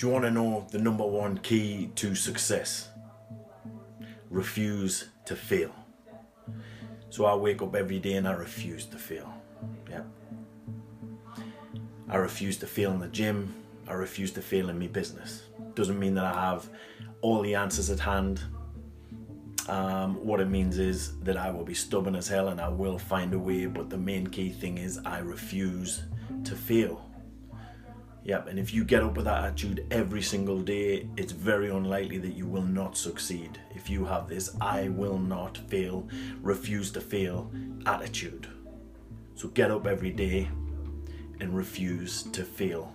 Do you want to know the number one key to success? Refuse to fail. So I wake up every day and I refuse to fail. Yeah. I refuse to fail in the gym. I refuse to fail in my business. Doesn't mean that I have all the answers at hand. Um, what it means is that I will be stubborn as hell and I will find a way, but the main key thing is I refuse to fail. Yep, and if you get up with that attitude every single day, it's very unlikely that you will not succeed. If you have this I will not fail, refuse to fail attitude. So get up every day and refuse to fail.